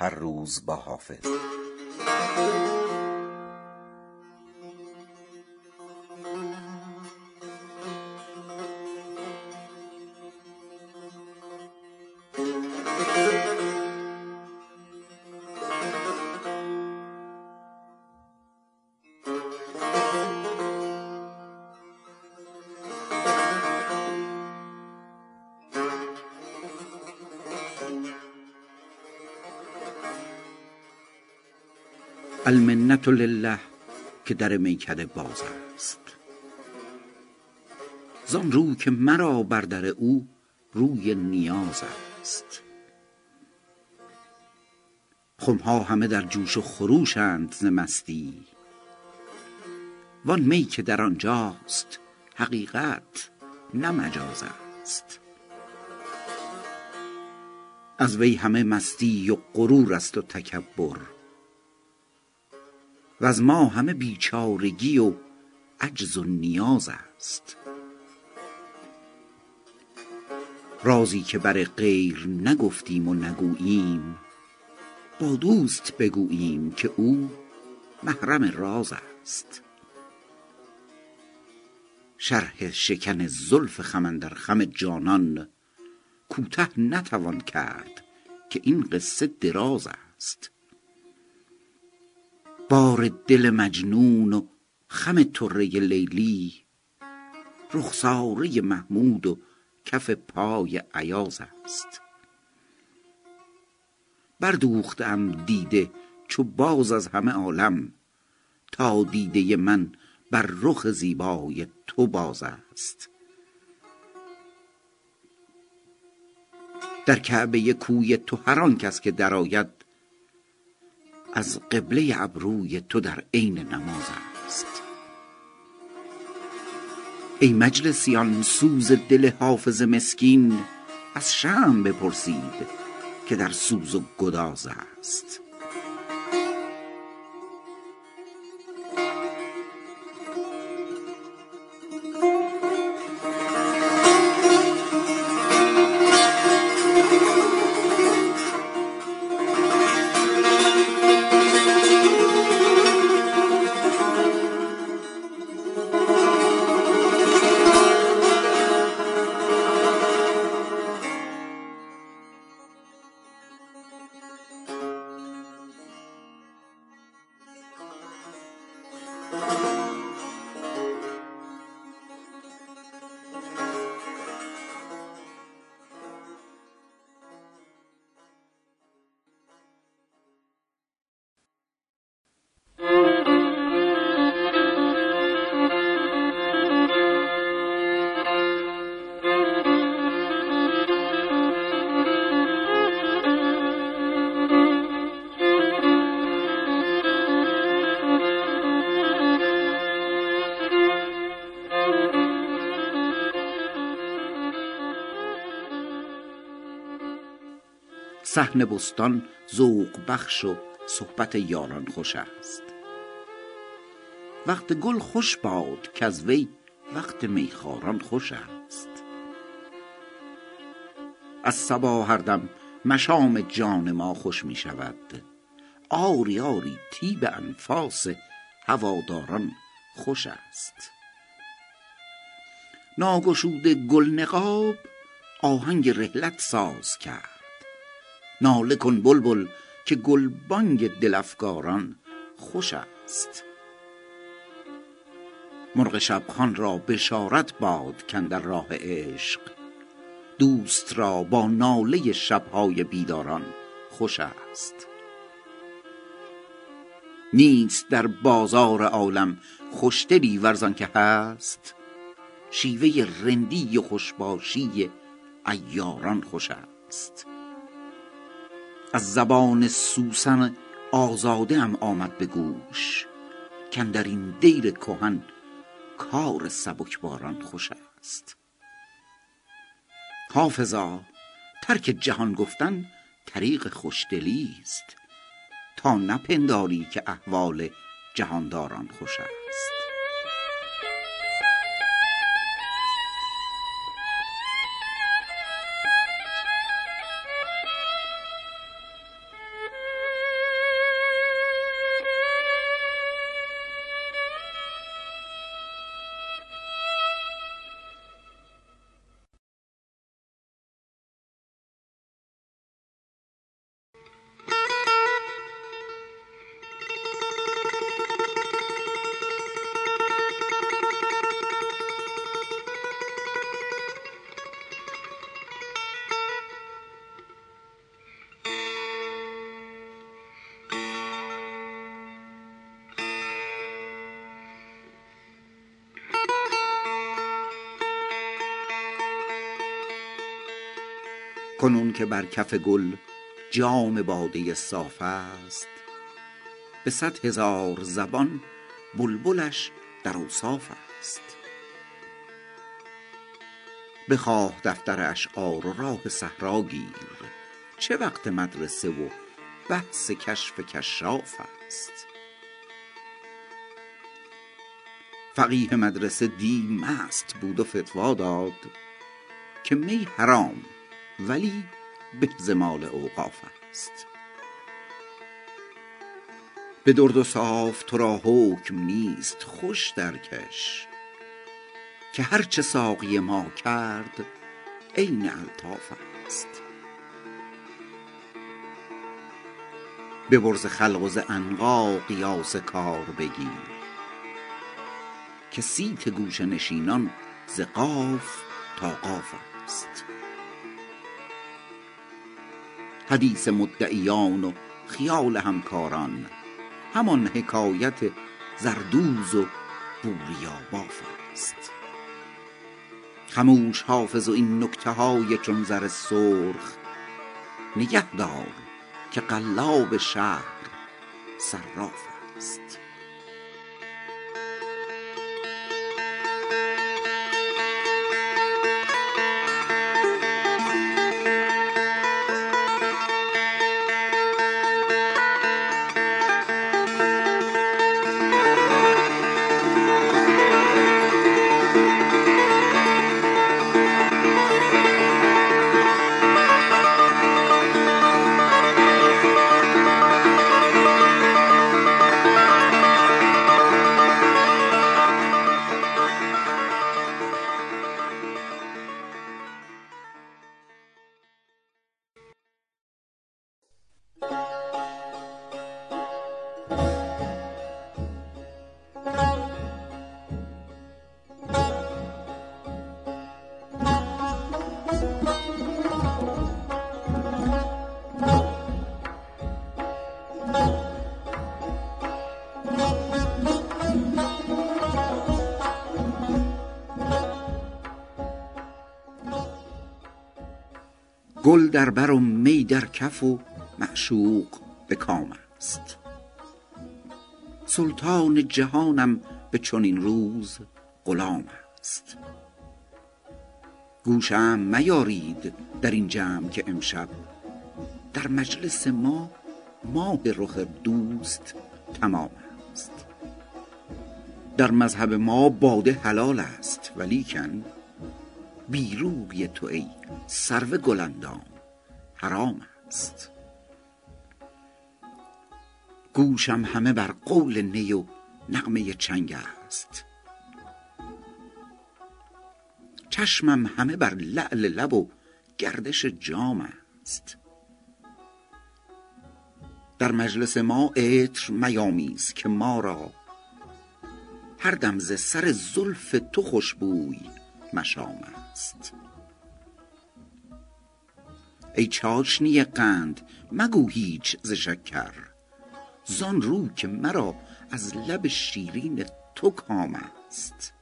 هر روز با حافظ. المنت لله که در میکده باز است. زان رو که مرا بر در او روی نیاز است. خمها همه در جوش و خروشند ز مستی. وان می که در آنجاست حقیقت نه مجاز است. از وی همه مستی و غرور است و تکبر. وز ما همه بیچارگی و عجز و نیاز است. رازی که بر غیر نگفتیم و نگوییم با دوست بگوییم که او محرم راز است. شرح شکن زلف خم اندر خم جانان کوته نتوان کرد که این قصه دراز است. بار دل مجنون و خم طره لیلی رخساره محمود و کف پای ایاز است. بردوخته ام دیده چو باز از همه عالم تا دیده من بر رخ زیبای تو باز است. در کعبه کوی تو هر آن کس که درآید از قبله ابروی تو در عین نماز است. ای مجلسیان سوز دل حافظ مسکین از شمع بپرسید که در سوز و گداز است. صحن بستان ذوق بخش و صحبت یاران خوش است. وقت گل خوش باد کز وی وقت میخواران خوش است. از صبا هر دم مشام جان ما خوش می شود. آری آری طیب انفاس هواداران خوش است. ناگشوده گل نقاب آهنگ رحلت ساز کرد. ناله کن بلبل که گلبانگ دل افگاران خوش است. مرغ شبخوان را بشارت باد کاندر راه عشق. دوست را با ناله شبهای بیداران خوش است. نیست در بازار عالم خوشدلی ور زانکه هست. شیوه رندی و خوش باشی عیاران خوش است. از زبان سوسن آزاده ام آمد به گوش. کاندر این دیر کهن کار سبکباران خوش است. حافظا ترک جهان گفتن طریق خوشدلی است. تا نپنداری که احوال جهانداران خوش است. کنون که بر کف گل جام باده صاف است. به صد هزار زبان بلبلش در اوصاف است. بخواه دفتر اشعار و راه صحرا گیر چه وقت مدرسه و بحث کشف کشاف است؟ فقیه مدرسه دی مست بود و فتوا داد که می حرام ولی به زمال اوقاف است. به درد و صاف تو را حکم نیست خوش درکش که هرچه ساقی ما کرد عین الطاف است. ببر ز خلق و ز عنقا قیاس کار بگیر که صیت گوشه نشینان ز قاف تا قاف است. حدیث مدعیان و خیال همکاران. همان حکایت زردوز و بوریاباف است. خموش حافظ و این نکته های چون زر سرخ. نگه دار که قلاب شهر صراف است. گل در بر و می در کف و معشوق به کام است. سلطان جهانم به چنین روز غلام است. گوشه ام میارید در این جمع که امشب در مجلس ما ماه رخ دوست تمام است. در مذهب ما باده حلال است ولیکن بی روی تو ای سرو گل اندام حرام است. گوشم همه بر قول نی و نغمه چنگ است. چشمم همه بر لعل لب و گردش جام است. در مجلس ما عطر میامیز که ما را هر دم ز سر زلف تو خوشبوی مشام است. ای چاشنی قند مگو هیچ ز شکر. زان رو که مرا از لب شیرین تو کام است.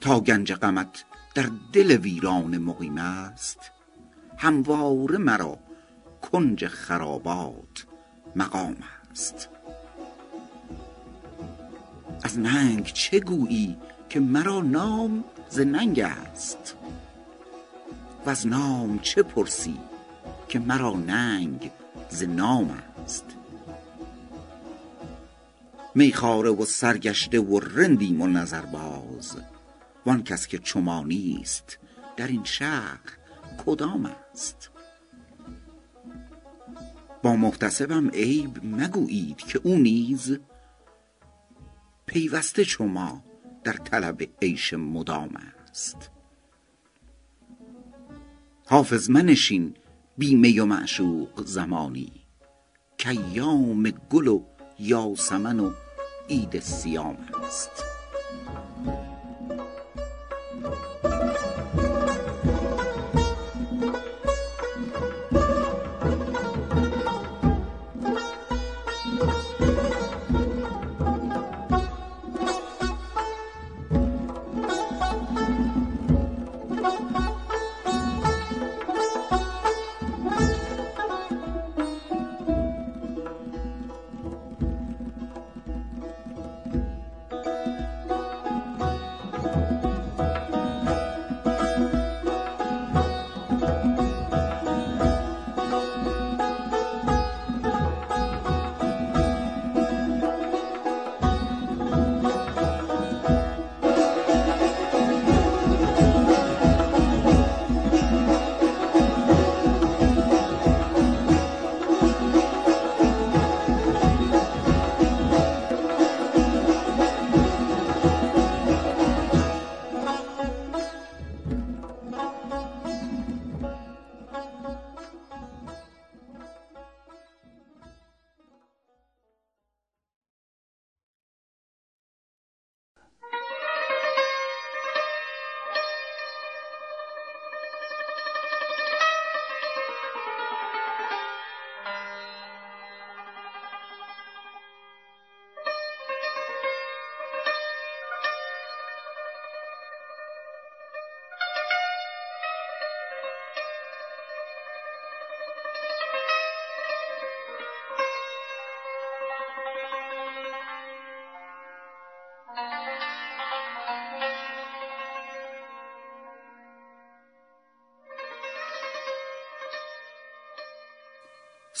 تا گنج غمت در دل ویرانه مقیم است همواره مرا کنج خرابات مقام است. از ننگ چه گویی که مرا نام ز است. وز نام چه پرسی که مرا ننگ ز نام است؟ میخواره و سرگشته و رندیم و نظرباز. وان کس که چو ما نیست در این شهر کدام است؟ با محتسبم عیب مگویید که او نیز پیوسته چو ما در طلب عیش مدام است. حافظ منشین بی می و معشوق زمانی. کایام گل و یاسمن و عید صیام است.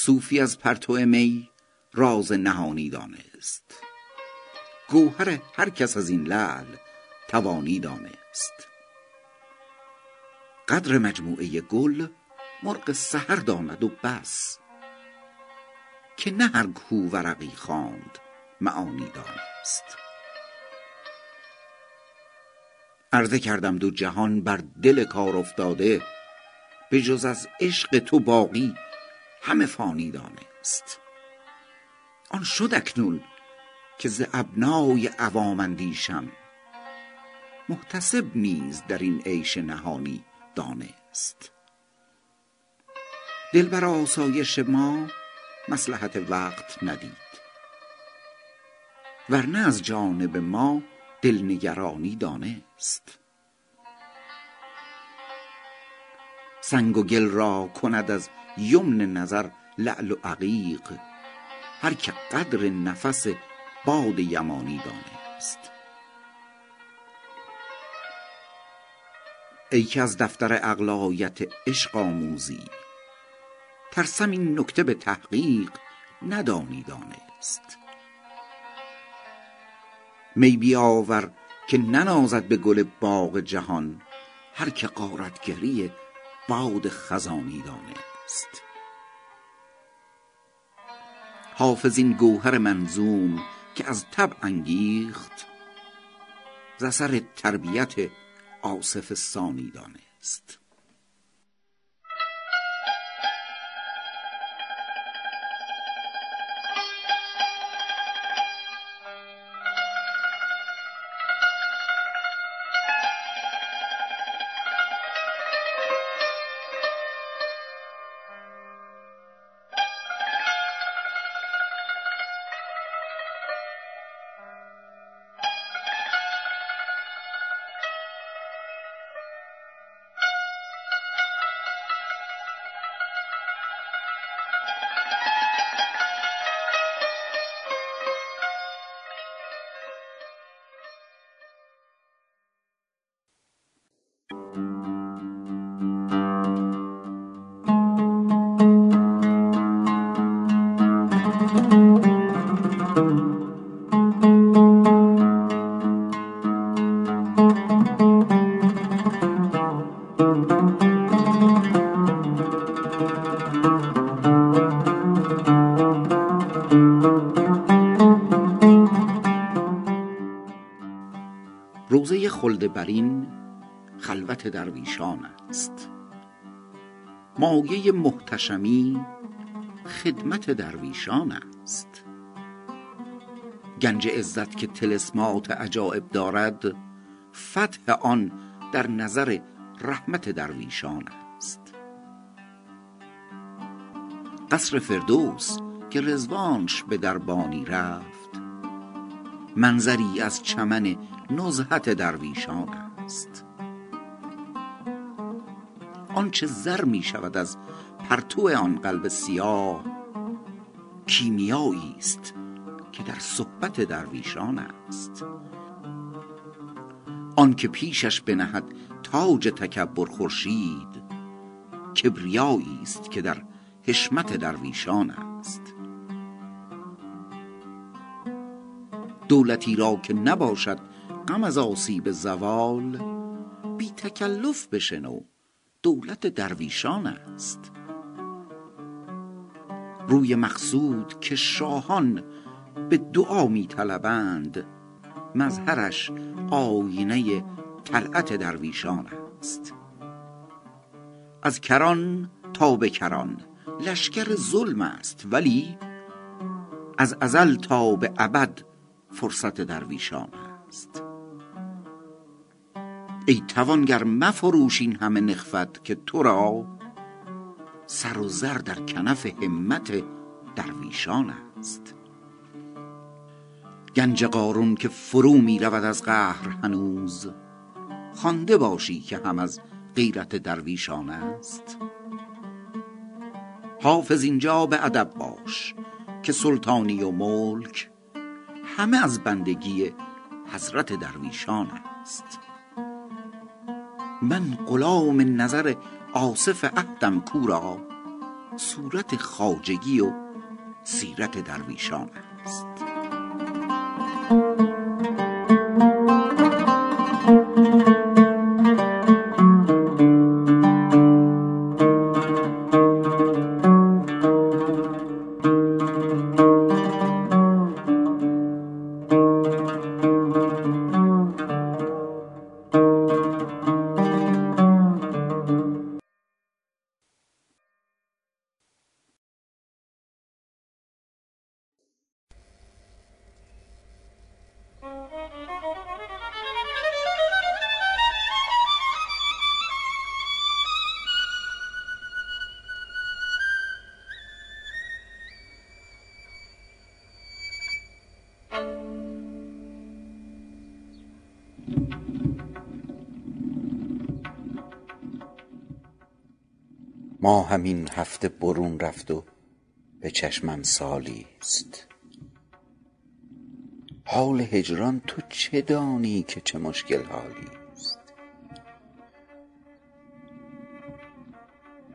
صوفی از پرتو می راز نهانی دانست. گوهر هر کس از این لعل توانی دانست. قدر مجموعه گل مرغ سحر داند و بس که نه هر کو ورقی خواند معانی دانست. عرضه کردم دو جهان بر دل کار افتاده به جز از عشق تو باقی همه فانی دانست. آن شد اکنون که ز ابنای عوام اندیشم. محتسب نیز در این عیش نهانی دانست. دل بر آسایش ما مصلحت وقت ندید. ورنه از جانب ما دلنگرانی دانست. سنگ و گل را کند از یمن نظر لعل و عقیق. هر که قدر نفس باد یمانی دانست ای که از دفتر اقلایت عشق آموزی ترسم این نکته به تحقیق ندانی دانست می بیاور که ننازد به گل باغ جهان هر که غارتگری باد خزانی دانست. حافظ این گوهر منظوم که از طبع انگیخت ز اثر تربیت آصف ثانی دانست. خلوت درویشان است. مایه محتشمی خدمت درویشان است. گنج عزت که طلسمات عجایب دارد فتح آن در نظر رحمت درویشان است. قصر فردوس که رضوانش به دربانی رفت منظری از چمن نزهت درویشان است. آنچه زر می شود از پرتو آن قلب سیاه کیمیایی است که در صحبت درویشان است. آن که پیشش بنهد تاج تکبر خورشید کبریایی است که در حشمت درویشان است. دولتی را که نباشد غم از آسیب زوال بی تکلف بشنو دولت درویشان است. روی مقصود که شاهان به دعا می طلبند مظهرش آینه طلعت درویشان است. از کران تا به کران لشکر ظلم است ولی از ازل تا به ابد فرصت درویشان است. ای توانگر مفروش این همه نخفت که تو را سر و زر در کنف همت درویشان است. گنج قارون که فرو می رود از قهر هنوز خوانده باشی که هم از غیرت درویشان است. حافظ اینجا به ادب باش که سلطانی و ملک همه از بندگی حضرت درویشان است. من غلام نظر آصف عهدم کورا صورت خواجگی و سیرت درویشان است این هفته برون رفت و به چشمم سالی ست حال هجران تو چه دانی که چه مشکل حالی ست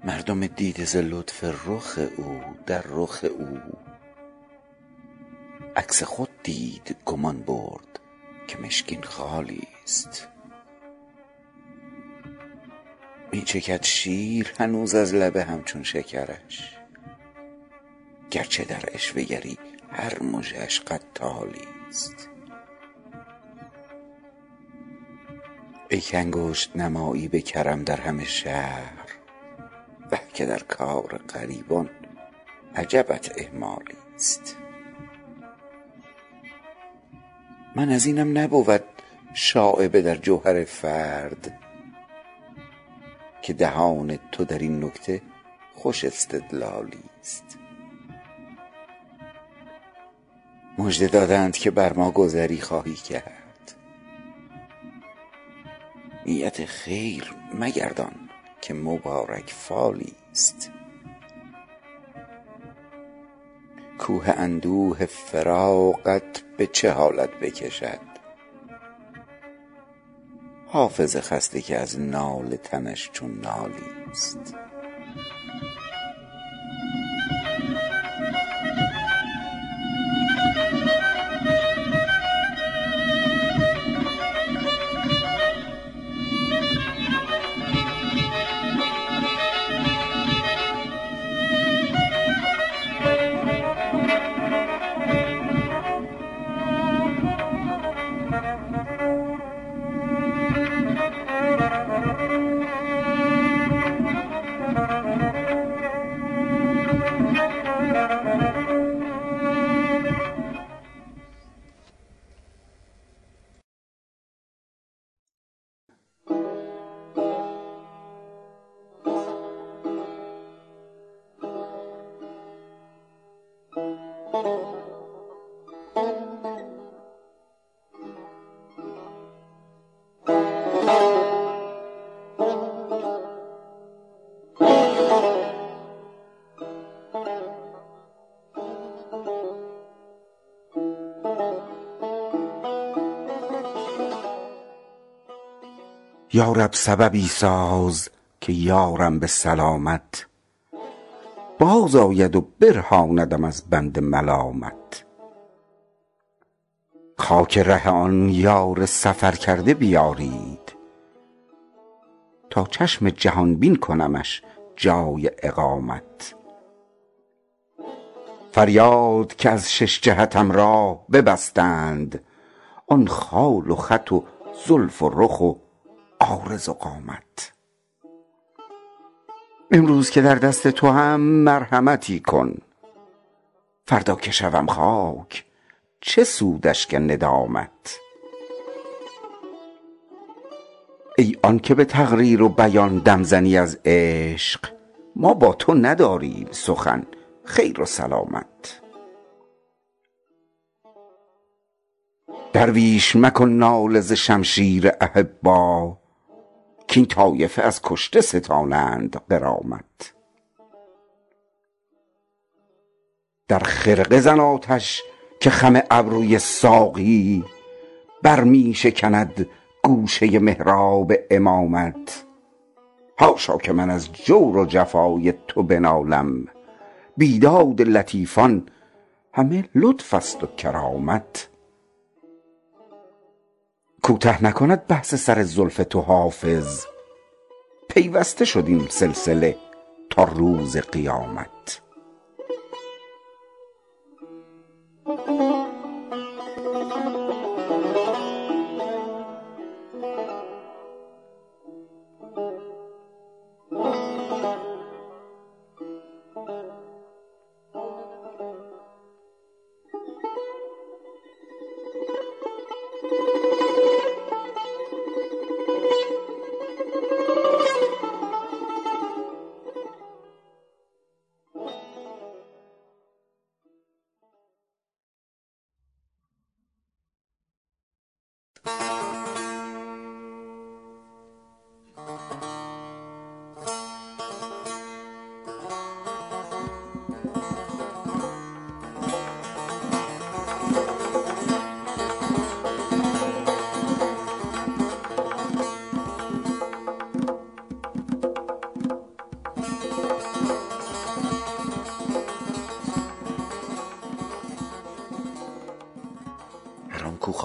مردم دیده ز لطف رخ او در رخ او. عکس خود دید گمان برد که مشکین خالی ست می چکد شیر هنوز از لب همچون شکرش. گرچه در عشوه گری هر مژه اش قتالی ست ای کانگشت نمایی به کرم در همه شهر وه که در کار غریبان عجبت اهمالی ست من از اینم نبود شایبه در جوهر فرد که دهان تو در این نکته خوش استدلالی ست مژده دادند که بر ما گذری خواهی کرد. نیت خیر مگردان که مبارک فالی ست کوه اندوه فراقت به چه حالت بکشد؟ حافظ خسته که از ناله تنش چون نالی ست یا رب سببی ساز که یارم به سلامت. باز آید و برهاندم از بند ملامت. خاک ره آن یار سفرکرده بیارید. تا چشم جهان بین کنمش جای اقامت. فریاد که از شش جهتم راه ببستند. آن خال و خط و زلف و رخ و عارض و قامت. امروز که در دست توام مرحمتی کن. فردا که شوم خاک چه سود اشک ندامت. ای آنکه به تقریر و بیان دم زنی از عشق ما با تو نداریم سخن خیر و سلامت. درویش مکن ناله ز شمشیر احبا کاین طایفه از کشته ستانند غرامت در خرقه زن آتش که خم ابروی ساقی بر می شکند گوشه محراب امامت. حاشا که من از جور و جفای تو بنالم. بیداد لطیفان همه لطف است و کرامت. کوته نکند بحث سر زلف تو حافظ. پیوسته شد این سلسله تا روز قیامت.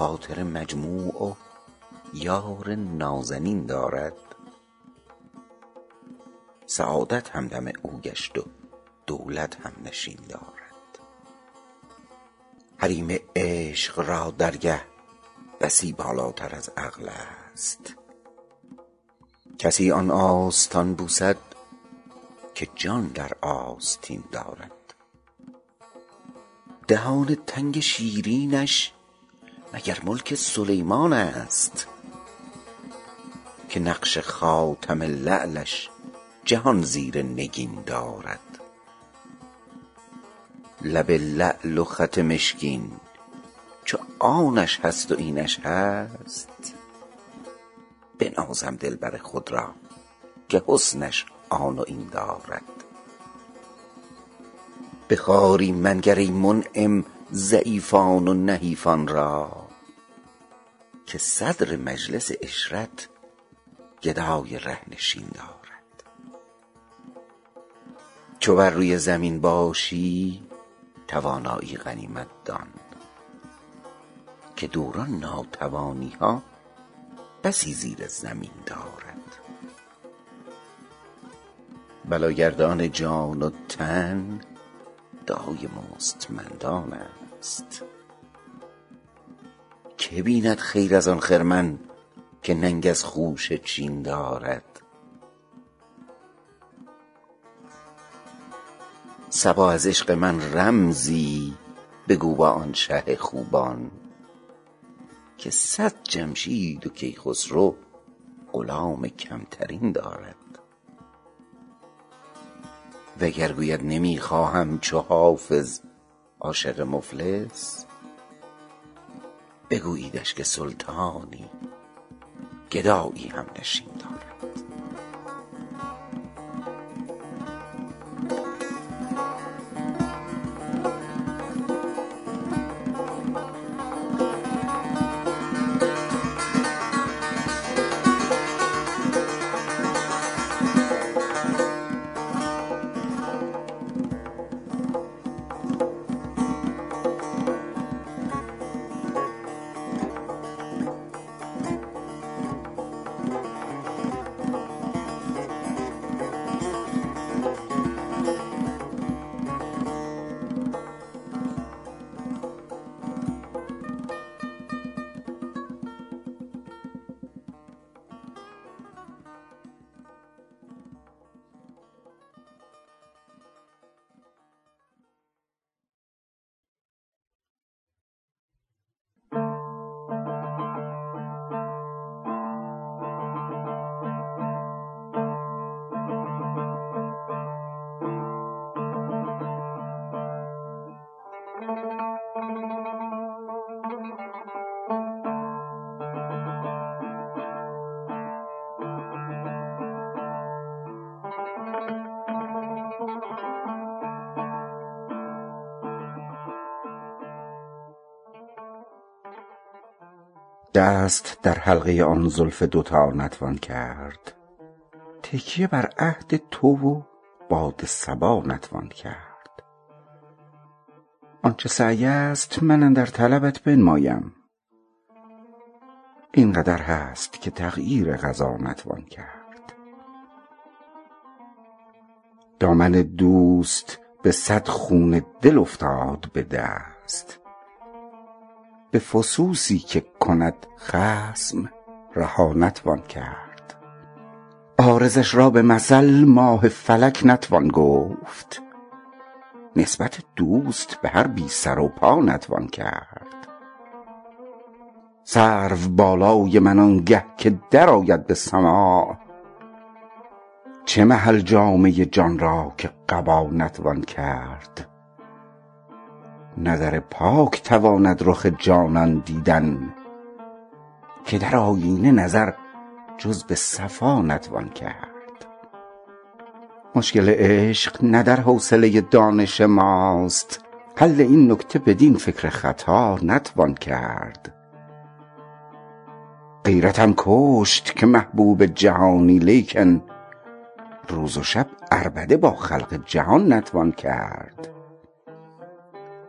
خاطر مجموع و یار نازنین دارد. سعادت همدم او گشت و دولت هم نشین دارد. حریم عشق را درگه بسی بالاتر از عقل است. کسی آن آستان بوسد که جان در آستین دارد. دهان تنگ شیرینش مگر ملک سلیمان است که نقش خاتم لعلش جهان زیر نگین دارد؟ لب لعل و خط مشکین چو آنش هست و اینش هست؟ بنازم دلبر خود را که حسنش آن و این دارد. بخواری منگر ای منعم ضعیفان و نحیفان را که صدر مجلس عشرت گدای ره نشین دارد. چو بر روی زمین باشی توانایی غنیمت دان. که دوران ناتوانی ها بسی زیر زمین دارد. بلاگردان جان و تن دای مستمندان است. که بیند خیر از آن خرمن که ننگ از خوشه چین دارد؟ صبا از عشق من رمزی بگو با آن شه خوبان که صد جمشید و کیخسرو غلام کمترین دارد. وگر گوید نمی خواهم چو حافظ عاشق مفلس بگوییدش که سلطانی گدایی هم نشین دارد. دست در حلقه آن زلف دوتا نتوان کرد. تکیه بر عهد تو و باد صبا نتوان کرد. آنچه سعی است من اندر طلبت بنمایم. اینقدر هست که تغییر قضا نتوان کرد. دامن دوست به صد خون دل افتاد به دست. به فسوسی که کند خصم رها نتوان کرد. عارضش را به مثل ماه فلک نتوان گفت. نسبت دوست به هر بی سر و پا نتوان کرد. سرو بالای من آنگه که درآید به سماع چه محل جامه جان را که قبا نتوان کرد؟ نظر پاک تواند رخ جانان دیدن. که در آیینه نظر جز به صفا نتوان کرد. مشکل عشق نه در حوصله دانش ماست. حل این نکته بدین فکر خطا نتوان کرد. غیرتم کشت که محبوب جهانی لیکن روز و شب عربده با خلق جهان نتوان کرد.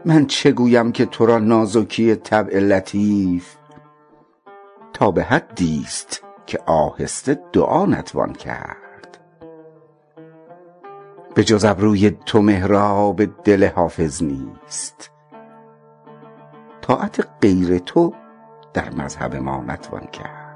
من چه گویم که تو را نازکی طبع لطیف؟ تا به حدی است که آهسته دعا نتوان کرد. به جز ابروی تو محراب دل حافظ نیست. طاعت غیر تو در مذهب ما نتوان کرد.